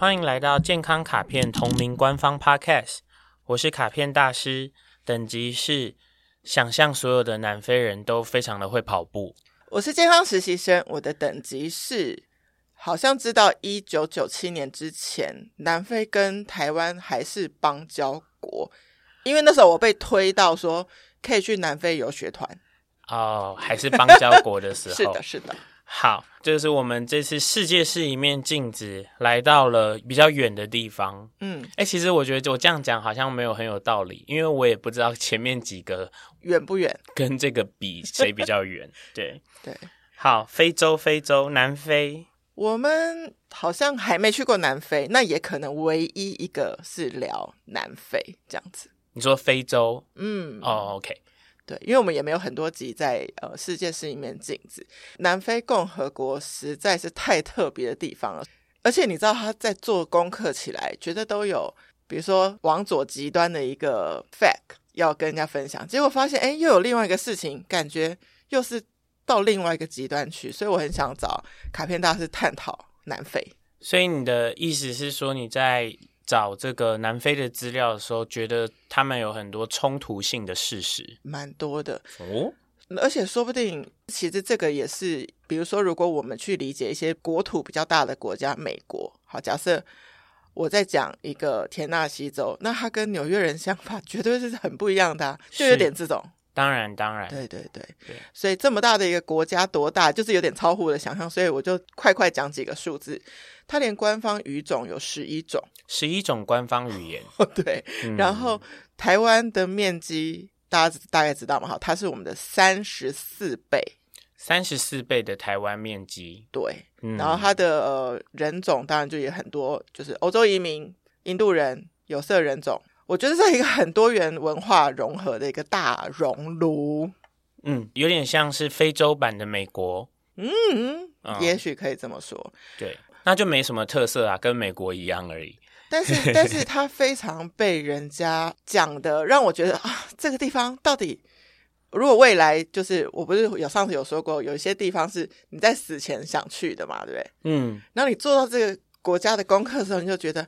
欢迎来到健康卡片同名官方 Podcast，我是卡片大师，等级是想象所有的南非人都非常的会跑步。我是健康实习生，我的等级是好像知道一九九七年之前，南非跟台湾还是邦交国，因为那时候我被推到说可以去南非游学团。哦，还是邦交国的时候，是的，是的。好，就是我们这次世界是一面镜子，来到了比较远的地方。嗯，哎、欸，其实我觉得我这样讲好像没有很有道理，因为我也不知道前面几个远不远，跟这个比谁比较远。对对，好，非洲，非洲，南非，我们好像还没去过南非，那也可能唯一一个是聊南非这样子。你说非洲？嗯，哦，OK。对，因为我们也没有很多集在呃世界是一面镜子。南非共和国实在是太特别的地方了，而且你知道他在做功课起来，觉得都有，比如说往左极端的一个 fact 要跟人家分享，结果发现哎，又有另外一个事情，感觉又是到另外一个极端去，所以我很想找卡片大师探讨南非。所以你的意思是说你在？找这个南非的资料的时候，觉得他们有很多冲突性的事实，蛮多的哦。而且说不定，其实这个也是，比如说，如果我们去理解一些国土比较大的国家，美国，好，假设我在讲一个田纳西州，那他跟纽约人想法绝对是很不一样的啊，就有点这种。当然，当然，对对对，对，所以这么大的一个国家多大，就是有点超乎我的想象，所以我就快快讲几个数字。它连官方语种有十一种，十一种官方语言。对，嗯、然后台湾的面积大家大概知道嘛？哈，它是我们的三十四倍，三十四倍的台湾面积。对，嗯、然后它的呃人种当然就也很多，就是欧洲移民、印度人、有色人种。我觉得是一个很多元文化融合的一个大熔炉，嗯，有点像是非洲版的美国，嗯，嗯，也许可以这么说。对，那就没什么特色啊，跟美国一样而已。但是，但是它非常被人家讲的，让我觉得啊，这个地方到底，如果未来就是，我不是有上次有说过，有一些地方是你在死前想去的嘛，对不对？嗯，然后你做到这个国家的功课的时候，你就觉得，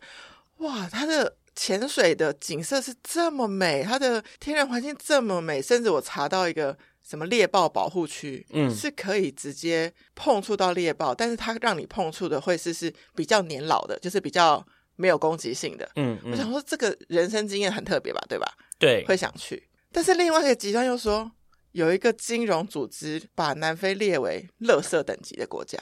哇，它的。潜水的景色是这么美，它的天然环境这么美，甚至我查到一个什么猎豹保护区，嗯，是可以直接碰触到猎豹，但是它让你碰触的会是是比较年老的，就是比较没有攻击性的，嗯，嗯，我想说这个人生经验很特别吧，对吧？对，会想去。但是另外一个极端又说，有一个金融组织把南非列为垃圾等级的国家。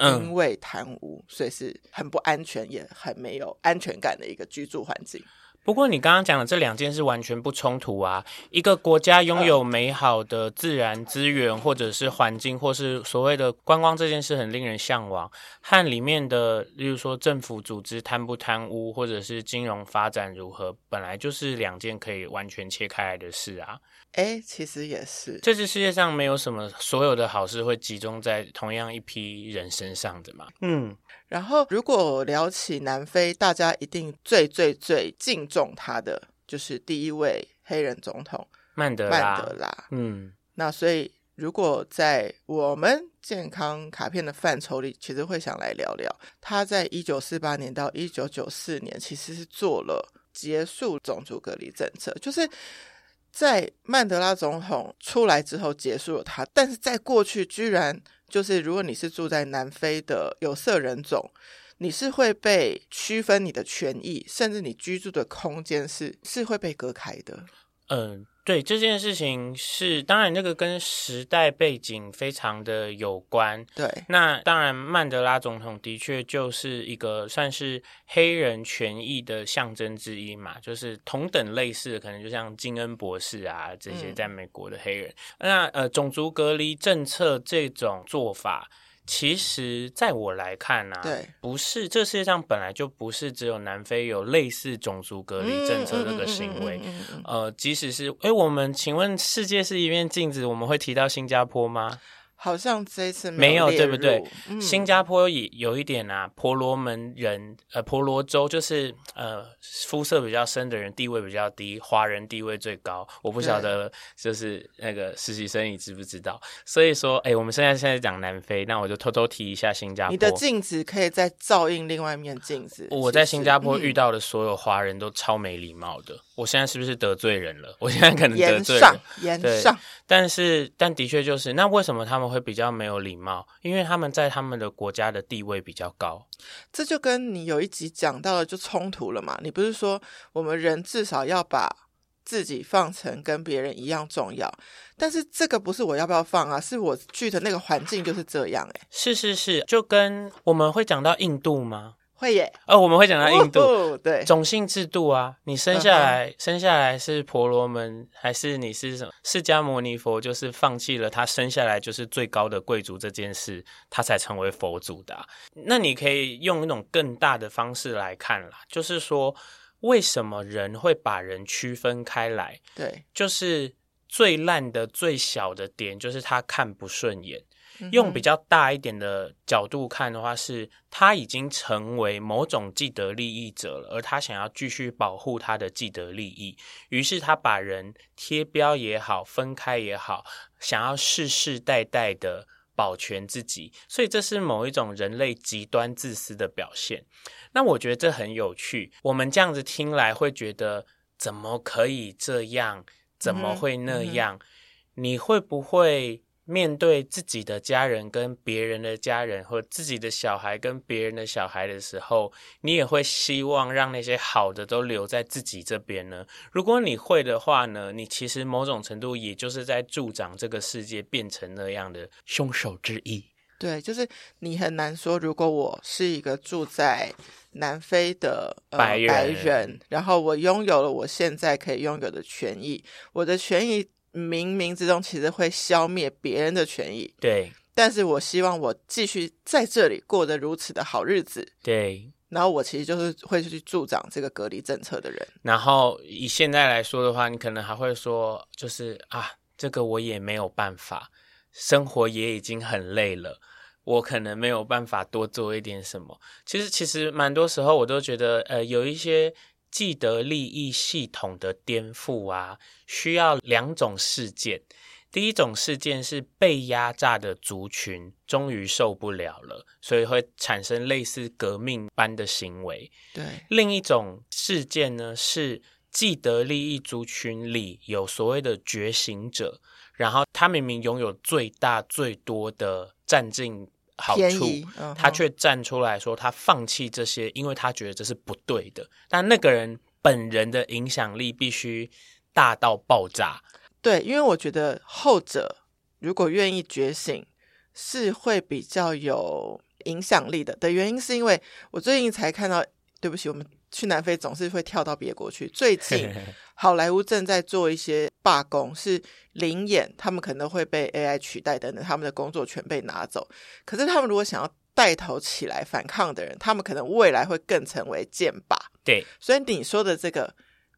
因为贪污，所以是很不安全，也很没有安全感的一个居住环境。不过，你刚刚讲的这两件事完全不冲突啊！一个国家拥有美好的自然资源，或者是环境，或是所谓的观光，这件事很令人向往。和里面的，例如说政府组织贪不贪污，或者是金融发展如何，本来就是两件可以完全切开来的事啊。哎，其实也是，这是世界上没有什么所有的好事会集中在同样一批人身上的嘛。嗯，然后如果聊起南非，大家一定最最最敬重他的就是第一位黑人总统曼德拉。曼德拉，嗯，那所以如果在我们健康卡片的范畴里，其实会想来聊聊他在一九四八年到一九九四年，其实是做了结束种族隔离政策，就是。在曼德拉总统出来之后结束了他，但是在过去居然就是，如果你是住在南非的有色人种，你是会被区分你的权益，甚至你居住的空间是是会被隔开的。嗯。对，这件事情是，当然那个跟时代背景非常的有关。对，那当然曼德拉总统的确就是一个算是黑人权益的象征之一嘛，就是同等类似的，可能就像金恩博士啊这些在美国的黑人。嗯、那呃，种族隔离政策这种做法。其实，在我来看呢、啊，对，不是这世界上本来就不是只有南非有类似种族隔离政策这个行为。呃，即使是，哎，我们请问世界是一面镜子，我们会提到新加坡吗？好像这一次没有，没有对不对？嗯、新加坡也有一点啊，婆罗门人，呃，婆罗洲就是呃，肤色比较深的人地位比较低，华人地位最高。我不晓得，就是那个实习生，你知不知道？所以说，哎，我们现在现在讲南非，那我就偷偷提一下新加坡。你的镜子可以再照应另外一面镜子。我在新加坡遇到的所有华人都超没礼貌的。嗯、我现在是不是得罪人了？我现在可能得罪了。言上，言上。但是，但的确就是，那为什么他们会比较没有礼貌？因为他们在他们的国家的地位比较高。这就跟你有一集讲到了，就冲突了嘛。你不是说我们人至少要把自己放成跟别人一样重要？但是这个不是我要不要放啊，是我去的那个环境就是这样、欸。哎，是是是，就跟我们会讲到印度吗？会耶，哦，我们会讲到印度，哦、对，种姓制度啊，你生下来、uh. 生下来是婆罗门，还是你是什么？释迦牟尼佛就是放弃了他生下来就是最高的贵族这件事，他才成为佛祖的、啊。那你可以用一种更大的方式来看啦，就是说为什么人会把人区分开来？对，就是最烂的、最小的点，就是他看不顺眼。用比较大一点的角度看的话，是他已经成为某种既得利益者了，而他想要继续保护他的既得利益，于是他把人贴标也好，分开也好，想要世世代代的保全自己，所以这是某一种人类极端自私的表现。那我觉得这很有趣，我们这样子听来会觉得怎么可以这样？怎么会那样？嗯嗯、你会不会？面对自己的家人跟别人的家人，或自己的小孩跟别人的小孩的时候，你也会希望让那些好的都留在自己这边呢？如果你会的话呢，你其实某种程度也就是在助长这个世界变成那样的凶手之一。对，就是你很难说，如果我是一个住在南非的、呃、白人，白人，然后我拥有了我现在可以拥有的权益，我的权益。冥冥之中，其实会消灭别人的权益。对，但是我希望我继续在这里过得如此的好日子。对，然后我其实就是会去助长这个隔离政策的人。然后以现在来说的话，你可能还会说，就是啊，这个我也没有办法，生活也已经很累了，我可能没有办法多做一点什么。其实，其实蛮多时候我都觉得，呃，有一些。既得利益系统的颠覆啊，需要两种事件。第一种事件是被压榨的族群终于受不了了，所以会产生类似革命般的行为。对，另一种事件呢，是既得利益族群里有所谓的觉醒者，然后他明明拥有最大最多的占尽。好处，他却站出来说他放弃这些，因为他觉得这是不对的。但那个人本人的影响力必须大到爆炸。对，因为我觉得后者如果愿意觉醒，是会比较有影响力的。的原因是因为我最近才看到，对不起，我们。去南非总是会跳到别国去。最近 好莱坞正在做一些罢工，是临演，他们可能会被 AI 取代等等，他们的工作全被拿走。可是他们如果想要带头起来反抗的人，他们可能未来会更成为剑靶。对，所以你说的这个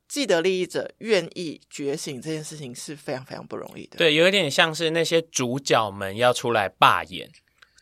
既得利益者愿意觉醒这件事情是非常非常不容易的。对，有一点像是那些主角们要出来罢演，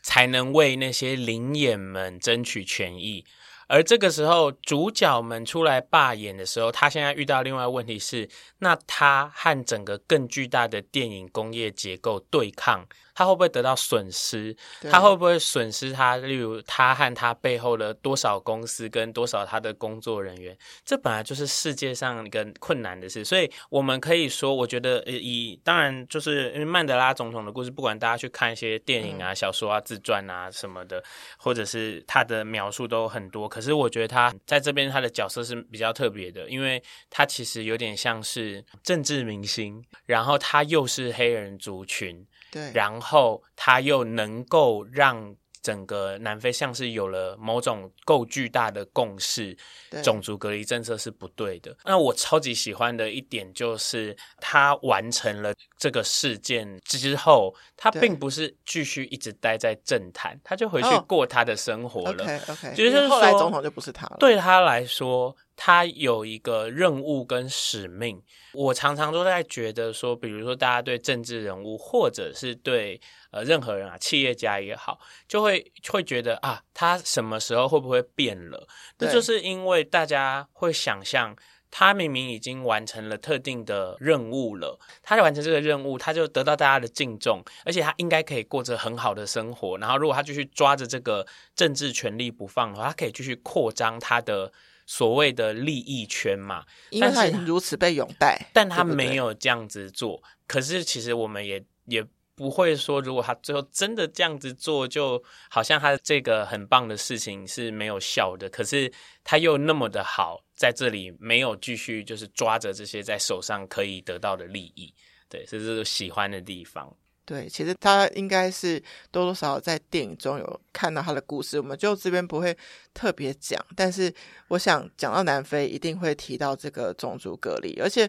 才能为那些临演们争取权益。而这个时候，主角们出来罢演的时候，他现在遇到另外问题是，那他和整个更巨大的电影工业结构对抗。他会不会得到损失？他会不会损失他？例如，他和他背后的多少公司跟多少他的工作人员？这本来就是世界上一个困难的事。所以，我们可以说，我觉得以当然就是因为曼德拉总统的故事，不管大家去看一些电影啊、小说啊、自传啊什么的，或者是他的描述都很多。可是，我觉得他在这边他的角色是比较特别的，因为他其实有点像是政治明星，然后他又是黑人族群。对，然后他又能够让整个南非像是有了某种够巨大的共识，种族隔离政策是不对的。那我超级喜欢的一点就是，他完成了这个事件之后，他并不是继续一直待在政坛，他就回去过他的生活了。OK OK，就是后来总统就不是他了。对他来说。他有一个任务跟使命。我常常都在觉得说，比如说大家对政治人物，或者是对呃任何人啊，企业家也好，就会会觉得啊，他什么时候会不会变了？那就是因为大家会想象。他明明已经完成了特定的任务了，他就完成这个任务，他就得到大家的敬重，而且他应该可以过着很好的生活。然后，如果他继续抓着这个政治权力不放的话，他可以继续扩张他的所谓的利益圈嘛？因为他已经如此被拥戴，但他没有这样子做。可是，其实我们也也不会说，如果他最后真的这样子做，就好像他这个很棒的事情是没有效的。可是他又那么的好。在这里没有继续就是抓着这些在手上可以得到的利益，对，这是喜欢的地方。对，其实他应该是多多少少在电影中有看到他的故事，我们就这边不会特别讲。但是我想讲到南非，一定会提到这个种族隔离。而且，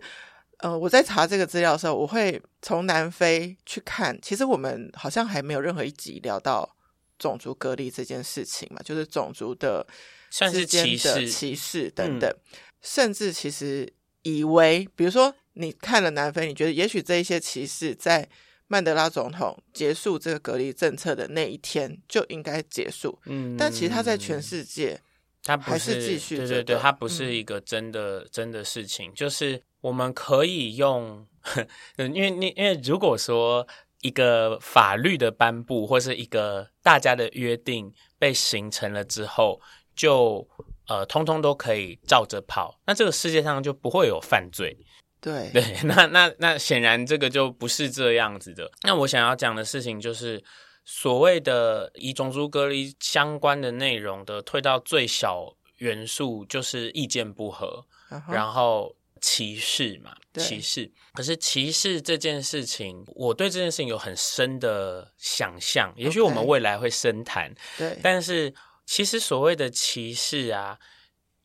呃，我在查这个资料的时候，我会从南非去看。其实我们好像还没有任何一集聊到种族隔离这件事情嘛，就是种族的。算是歧视、歧视等等，嗯、甚至其实以为，比如说你看了南非，你觉得也许这一些歧视在曼德拉总统结束这个隔离政策的那一天就应该结束。嗯，但其实他在全世界，他还是继续、这个。对对对，他不是一个真的、嗯、真的事情。就是我们可以用，因为你因为如果说一个法律的颁布，或是一个大家的约定被形成了之后。就呃，通通都可以照着跑，那这个世界上就不会有犯罪。对对，那那那显然这个就不是这样子的。那我想要讲的事情就是，所谓的以种族隔离相关的内容的退到最小元素，就是意见不合，uh huh. 然后歧视嘛，歧视。可是歧视这件事情，我对这件事情有很深的想象，也许我们未来会深谈。对，但是。其实所谓的歧视啊，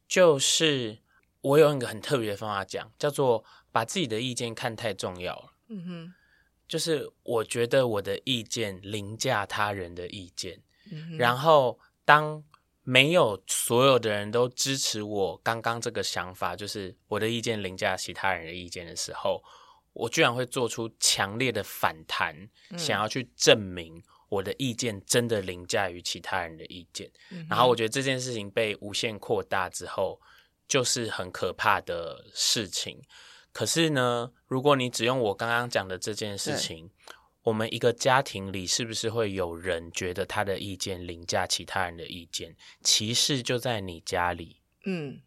就是我有一个很特别的方法讲，叫做把自己的意见看太重要了。嗯哼，就是我觉得我的意见凌驾他人的意见，嗯哼，然后当没有所有的人都支持我刚刚这个想法，就是我的意见凌驾其他人的意见的时候，我居然会做出强烈的反弹，嗯，想要去证明。我的意见真的凌驾于其他人的意见，嗯、然后我觉得这件事情被无限扩大之后，就是很可怕的事情。可是呢，如果你只用我刚刚讲的这件事情，我们一个家庭里是不是会有人觉得他的意见凌驾其他人的意见？歧视就在你家里。嗯，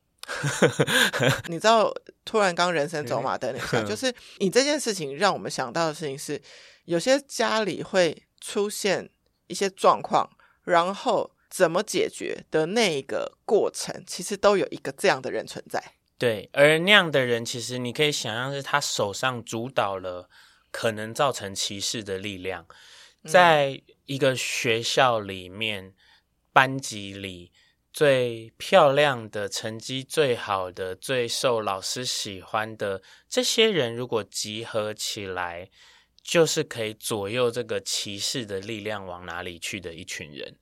你知道，突然刚人生走马灯一下，就是你这件事情让我们想到的事情是，有些家里会。出现一些状况，然后怎么解决的那一个过程，其实都有一个这样的人存在。对，而那样的人，其实你可以想象是他手上主导了可能造成歧视的力量。在一个学校里面，班级里最漂亮的、成绩最好的、最受老师喜欢的这些人，如果集合起来。就是可以左右这个歧视的力量往哪里去的一群人，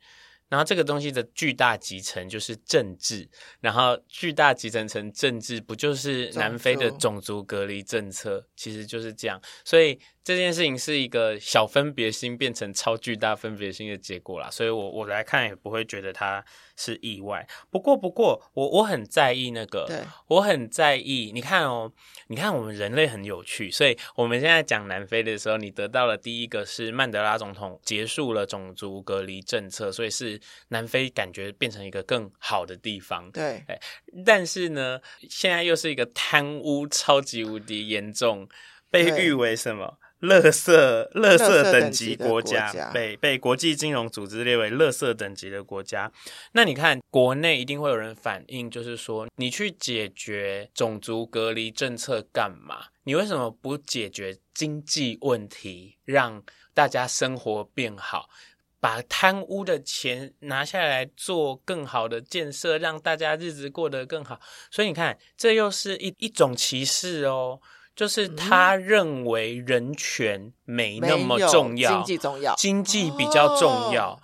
然后这个东西的巨大集成就是政治，然后巨大集成成政治，不就是南非的种族隔离政策？其实就是这样，所以。这件事情是一个小分别心变成超巨大分别心的结果啦，所以我我来看也不会觉得它是意外。不过不过，我我很在意那个，对我很在意。你看哦，你看我们人类很有趣，所以我们现在讲南非的时候，你得到了第一个是曼德拉总统结束了种族隔离政策，所以是南非感觉变成一个更好的地方。对，但是呢，现在又是一个贪污超级无敌严重，被誉为什么？垃圾、垃圾等级国家，被被国际金融组织列为垃圾等级的国家。那你看，国内一定会有人反映，就是说，你去解决种族隔离政策干嘛？你为什么不解决经济问题，让大家生活变好，把贪污的钱拿下来做更好的建设，让大家日子过得更好？所以你看，这又是一一种歧视哦。就是他认为人权没那么重要，经济重要，经济比较重要。哦、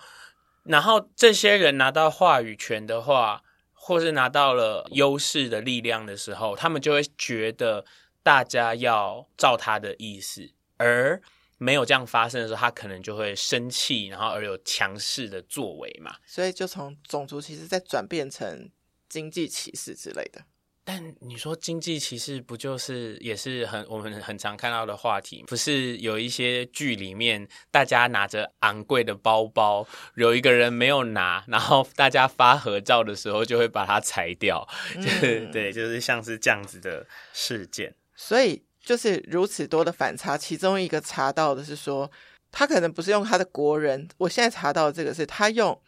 然后这些人拿到话语权的话，或是拿到了优势的力量的时候，他们就会觉得大家要照他的意思，而没有这样发生的时候，他可能就会生气，然后而有强势的作为嘛。所以就从种族歧视再转变成经济歧视之类的。但你说经济歧视不就是也是很我们很常看到的话题？不是有一些剧里面，大家拿着昂贵的包包，有一个人没有拿，然后大家发合照的时候就会把它裁掉，嗯、就是对，就是像是这样子的事件。所以就是如此多的反差，其中一个查到的是说，他可能不是用他的国人，我现在查到的这个是他用。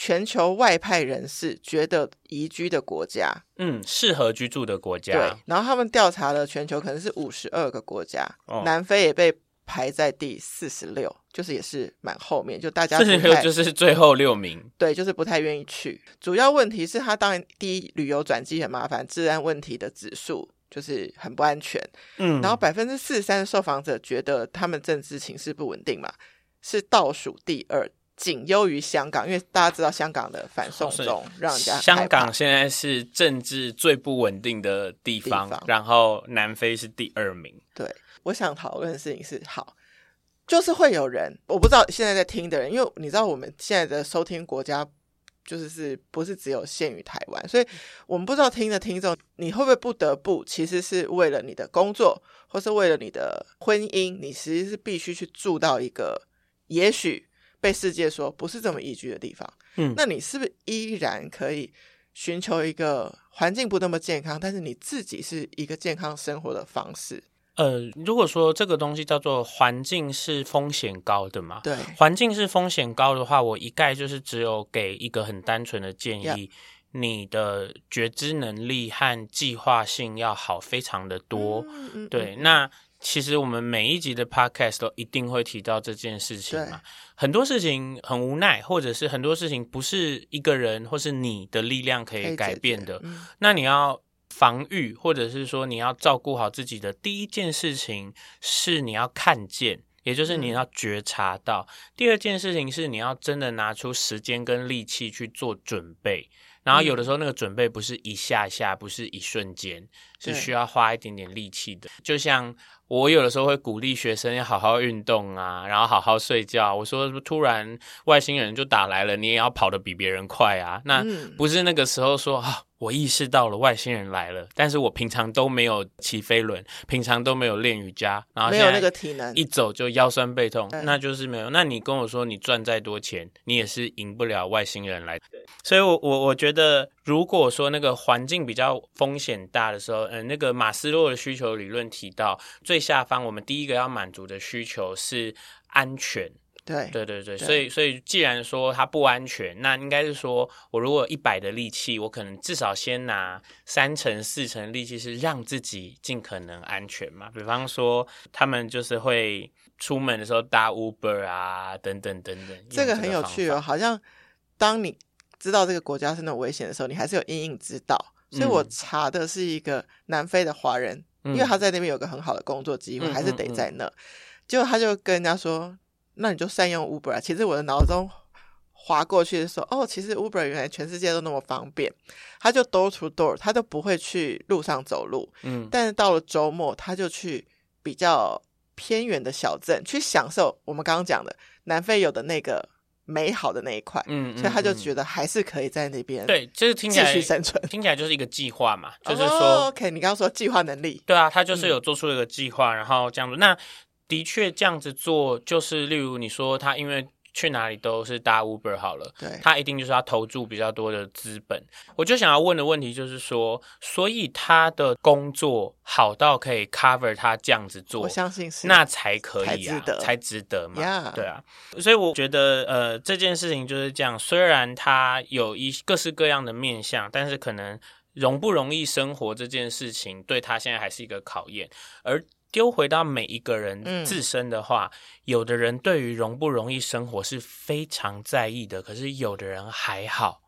全球外派人士觉得宜居的国家，嗯，适合居住的国家。对，然后他们调查了全球可能是五十二个国家，哦，南非也被排在第四十六，就是也是蛮后面，就大家四十六就是最后六名。对，就是不太愿意去。主要问题是他当然第一，旅游转机很麻烦，治安问题的指数就是很不安全。嗯，然后百分之四十三的受访者觉得他们政治情势不稳定嘛，是倒数第二。仅优于香港，因为大家知道香港的反送中让人家香港现在是政治最不稳定的地方，地方，然后南非是第二名。对，我想讨论的事情是，好，就是会有人，我不知道现在在听的人，因为你知道我们现在的收听国家就是是不是只有限于台湾，所以我们不知道听的听众，你会不会不得不其实是为了你的工作，或是为了你的婚姻，你其实是必须去住到一个也许。被世界说不是这么宜居的地方，嗯，那你是不是依然可以寻求一个环境不那么健康，但是你自己是一个健康生活的方式？呃，如果说这个东西叫做环境是风险高的嘛，对，环境是风险高的话，我一概就是只有给一个很单纯的建议.你的觉知能力和计划性要好非常的多，嗯嗯、对，那。其实我们每一集的 podcast 都一定会提到这件事情嘛。很多事情很无奈，或者是很多事情不是一个人或是你的力量可以改变的。嗯、那你要防御，或者是说你要照顾好自己的第一件事情是你要看见，也就是你要觉察到。嗯、第二件事情是你要真的拿出时间跟力气去做准备。然后有的时候那个准备不是一下下，不是一瞬间，是需要花一点点力气的，就像。我有的时候会鼓励学生要好好运动啊，然后好好睡觉。我说，突然外星人就打来了，你也要跑得比别人快啊。那不是那个时候说啊。我意识到了外星人来了，但是我平常都没有骑飞轮，平常都没有练瑜伽，然后没有那个体能，一走就腰酸背痛，那就是没有。那你跟我说你赚再多钱，你也是赢不了外星人来。所以我我我觉得，如果说那个环境比较风险大的时候，嗯，那个马斯洛的需求理论提到，最下方我们第一个要满足的需求是安全。对对对对，所以所以既然说它不安全，那应该是说我如果一百的力气，我可能至少先拿三成四成力气是让自己尽可能安全嘛。比方说他们就是会出门的时候搭 Uber 啊，等等等等。这个很有趣哦，好像当你知道这个国家是那种危险的时候，你还是有隐隐之道。所以我查的是一个南非的华人，嗯、因为他在那边有个很好的工作机会，嗯、还是得在那。结果他就跟人家说。那你就善用 Uber 啊！其实我的脑中划过去的时候，哦，其实 Uber 原来全世界都那么方便，他就 door to door，他都不会去路上走路。嗯，但是到了周末，他就去比较偏远的小镇去享受我们刚刚讲的南非有的那个美好的那一块。嗯，所以他就觉得还是可以在那边对，就是听起来继续生存，听起来就是一个计划嘛，就是说、哦、OK，你刚刚说计划能力，对啊，他就是有做出一个计划，嗯、然后这样子那。的确，这样子做就是，例如你说他因为去哪里都是搭 Uber 好了，对，他一定就是要投注比较多的资本。我就想要问的问题就是说，所以他的工作好到可以 cover 他这样子做，我相信是那才可以啊，才值得，嘛，Yeah. 对啊。所以我觉得，呃，这件事情就是这样。虽然他有一各式各样的面相，但是可能容不容易生活这件事情，对他现在还是一个考验，而。丢回到每一个人自身的话，嗯、有的人对于容不容易生活是非常在意的，可是有的人还好，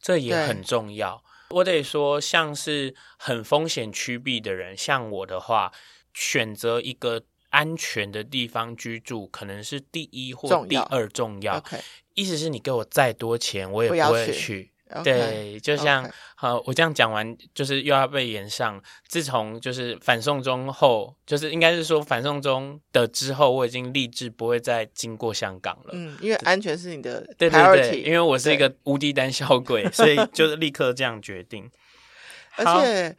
这也很重要。我得说，像是很风险趋避的人，像我的话，选择一个安全的地方居住，可能是第一或第二重要。重要 okay. 意思是你给我再多钱，我也不会去。Okay, 对，就像.好，我这样讲完，就是又要被延上。自从就是反送中后，就是应该是说反送中的之后，我已经立志不会再经过香港了。嗯，因为安全是你的对对对，因为我是一个无敌胆小鬼，所以就是立刻这样决定。而且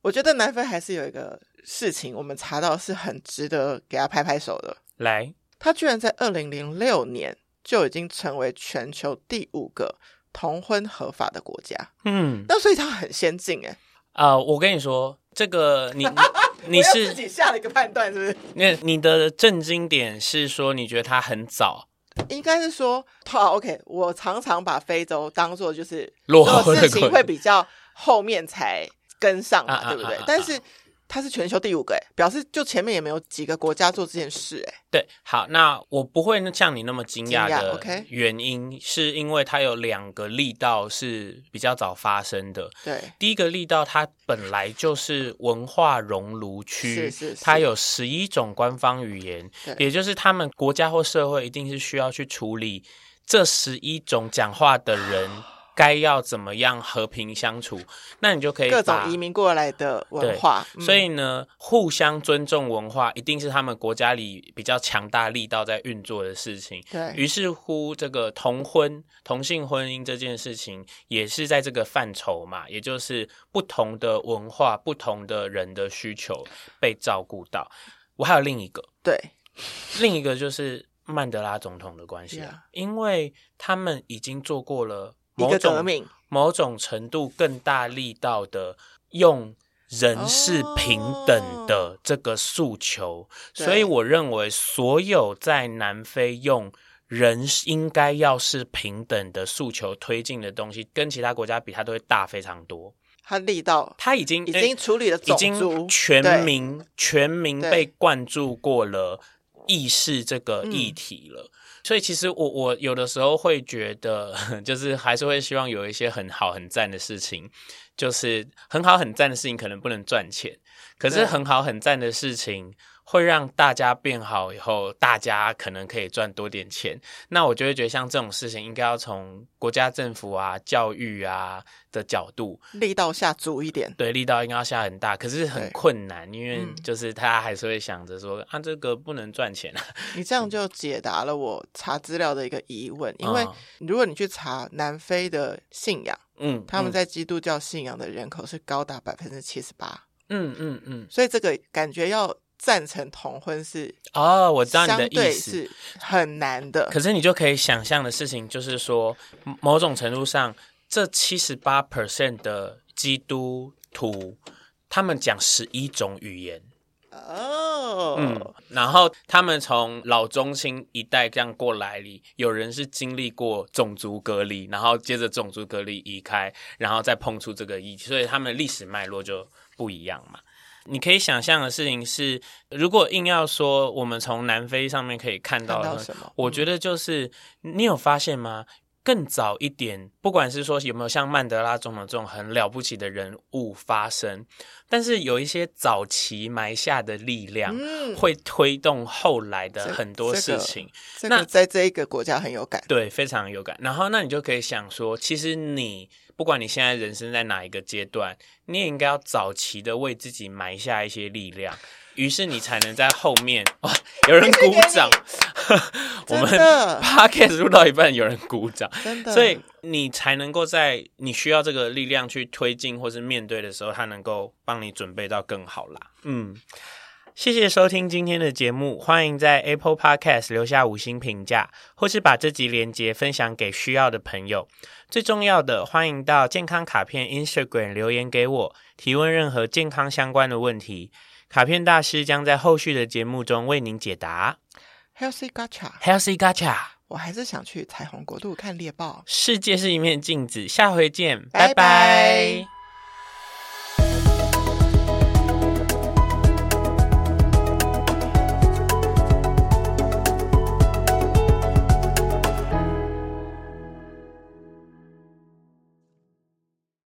我觉得南非还是有一个事情，我们查到是很值得给他拍拍手的。来，他居然在二零零六年就已经成为全球第五个。同婚合法的国家，嗯，那所以它很先进哎。啊、呃，我跟你说，这个你你 你是自己下了一个判断，是不是？那你的震惊点是说你觉得它很早？应该是说，好，OK。我常常把非洲当做就是落后的事情会比较后面才跟上嘛，对不对？啊啊啊啊啊但是。它是全球第五个，哎，表示就前面也没有几个国家做这件事，哎。对，好，那我不会像你那么惊讶的，OK？原因是因为它有两个力道是比较早发生的。对，第一个力道它本来就是文化熔炉区，是是是，它有十一种官方语言，也就是他们国家或社会一定是需要去处理这十一种讲话的人。该要怎么样和平相处？那你就可以各种移民过来的文化，嗯、所以呢，互相尊重文化一定是他们国家里比较强大力道在运作的事情。对，于是乎，这个同婚、同性婚姻这件事情也是在这个范畴嘛，也就是不同的文化、不同的人的需求被照顾到。我还有另一个，对，另一个就是曼德拉总统的关系啊，因为他们已经做过了。某种某种程度更大力道的用人是平等的这个诉求，所以我认为所有在南非用人应该要是平等的诉求推进的东西，跟其他国家比，它都会大非常多。它力道，它已经已经处理了，已经全民全民被灌注过了意识这个议题了。所以其实我我有的时候会觉得，就是还是会希望有一些很好很赞的事情，就是很好很赞的事情可能不能赚钱，可是很好很赞的事情。会让大家变好以后，大家可能可以赚多点钱。那我就会觉得，像这种事情，应该要从国家政府啊、教育啊的角度力道下足一点。对，力道应该要下很大，可是很困难，因为就是他还是会想着说、嗯、啊，这个不能赚钱啊。你这样就解答了我查资料的一个疑问，因为如果你去查南非的信仰，嗯，他们在基督教信仰的人口是高达百分之七十八。嗯嗯嗯，所以这个感觉要。赞成同婚是哦，我知道你的意思，是很难的。可是你就可以想象的事情，就是说，某种程度上，这七十八 percent 的基督徒，他们讲十一种语言哦，嗯，然后他们从老中青一代这样过来里，有人是经历过种族隔离，然后接着种族隔离移开，然后再碰触这个议题，所以他们历史脉络就不一样嘛。你可以想象的事情是，如果硬要说我们从南非上面可以看到，什么？我觉得就是你有发现吗？更早一点，不管是说有没有像曼德拉总统这种很了不起的人物发生，但是有一些早期埋下的力量，会推动后来的很多事情。这个、这个在这一个国家很有感，对，非常有感。然后，那你就可以想说，其实你。不管你现在人生在哪一个阶段，你也应该要早期的为自己埋下一些力量，于是你才能在后面哇，有人鼓掌。我们 podcast 录到一半，有人鼓掌，真的，所以你才能够在你需要这个力量去推进或是面对的时候，它能够帮你准备到更好啦。嗯。谢谢收听今天的节目，欢迎在 Apple Podcast 留下五星评价，或是把这集连接分享给需要的朋友。最重要的，欢迎到健康卡片 Instagram 留言给我，提问任何健康相关的问题，卡片大师将在后续的节目中为您解答。Healthy Gacha，Healthy Gacha，我还是想去彩虹国度看猎豹。世界是一面镜子，下回见，拜拜。拜拜。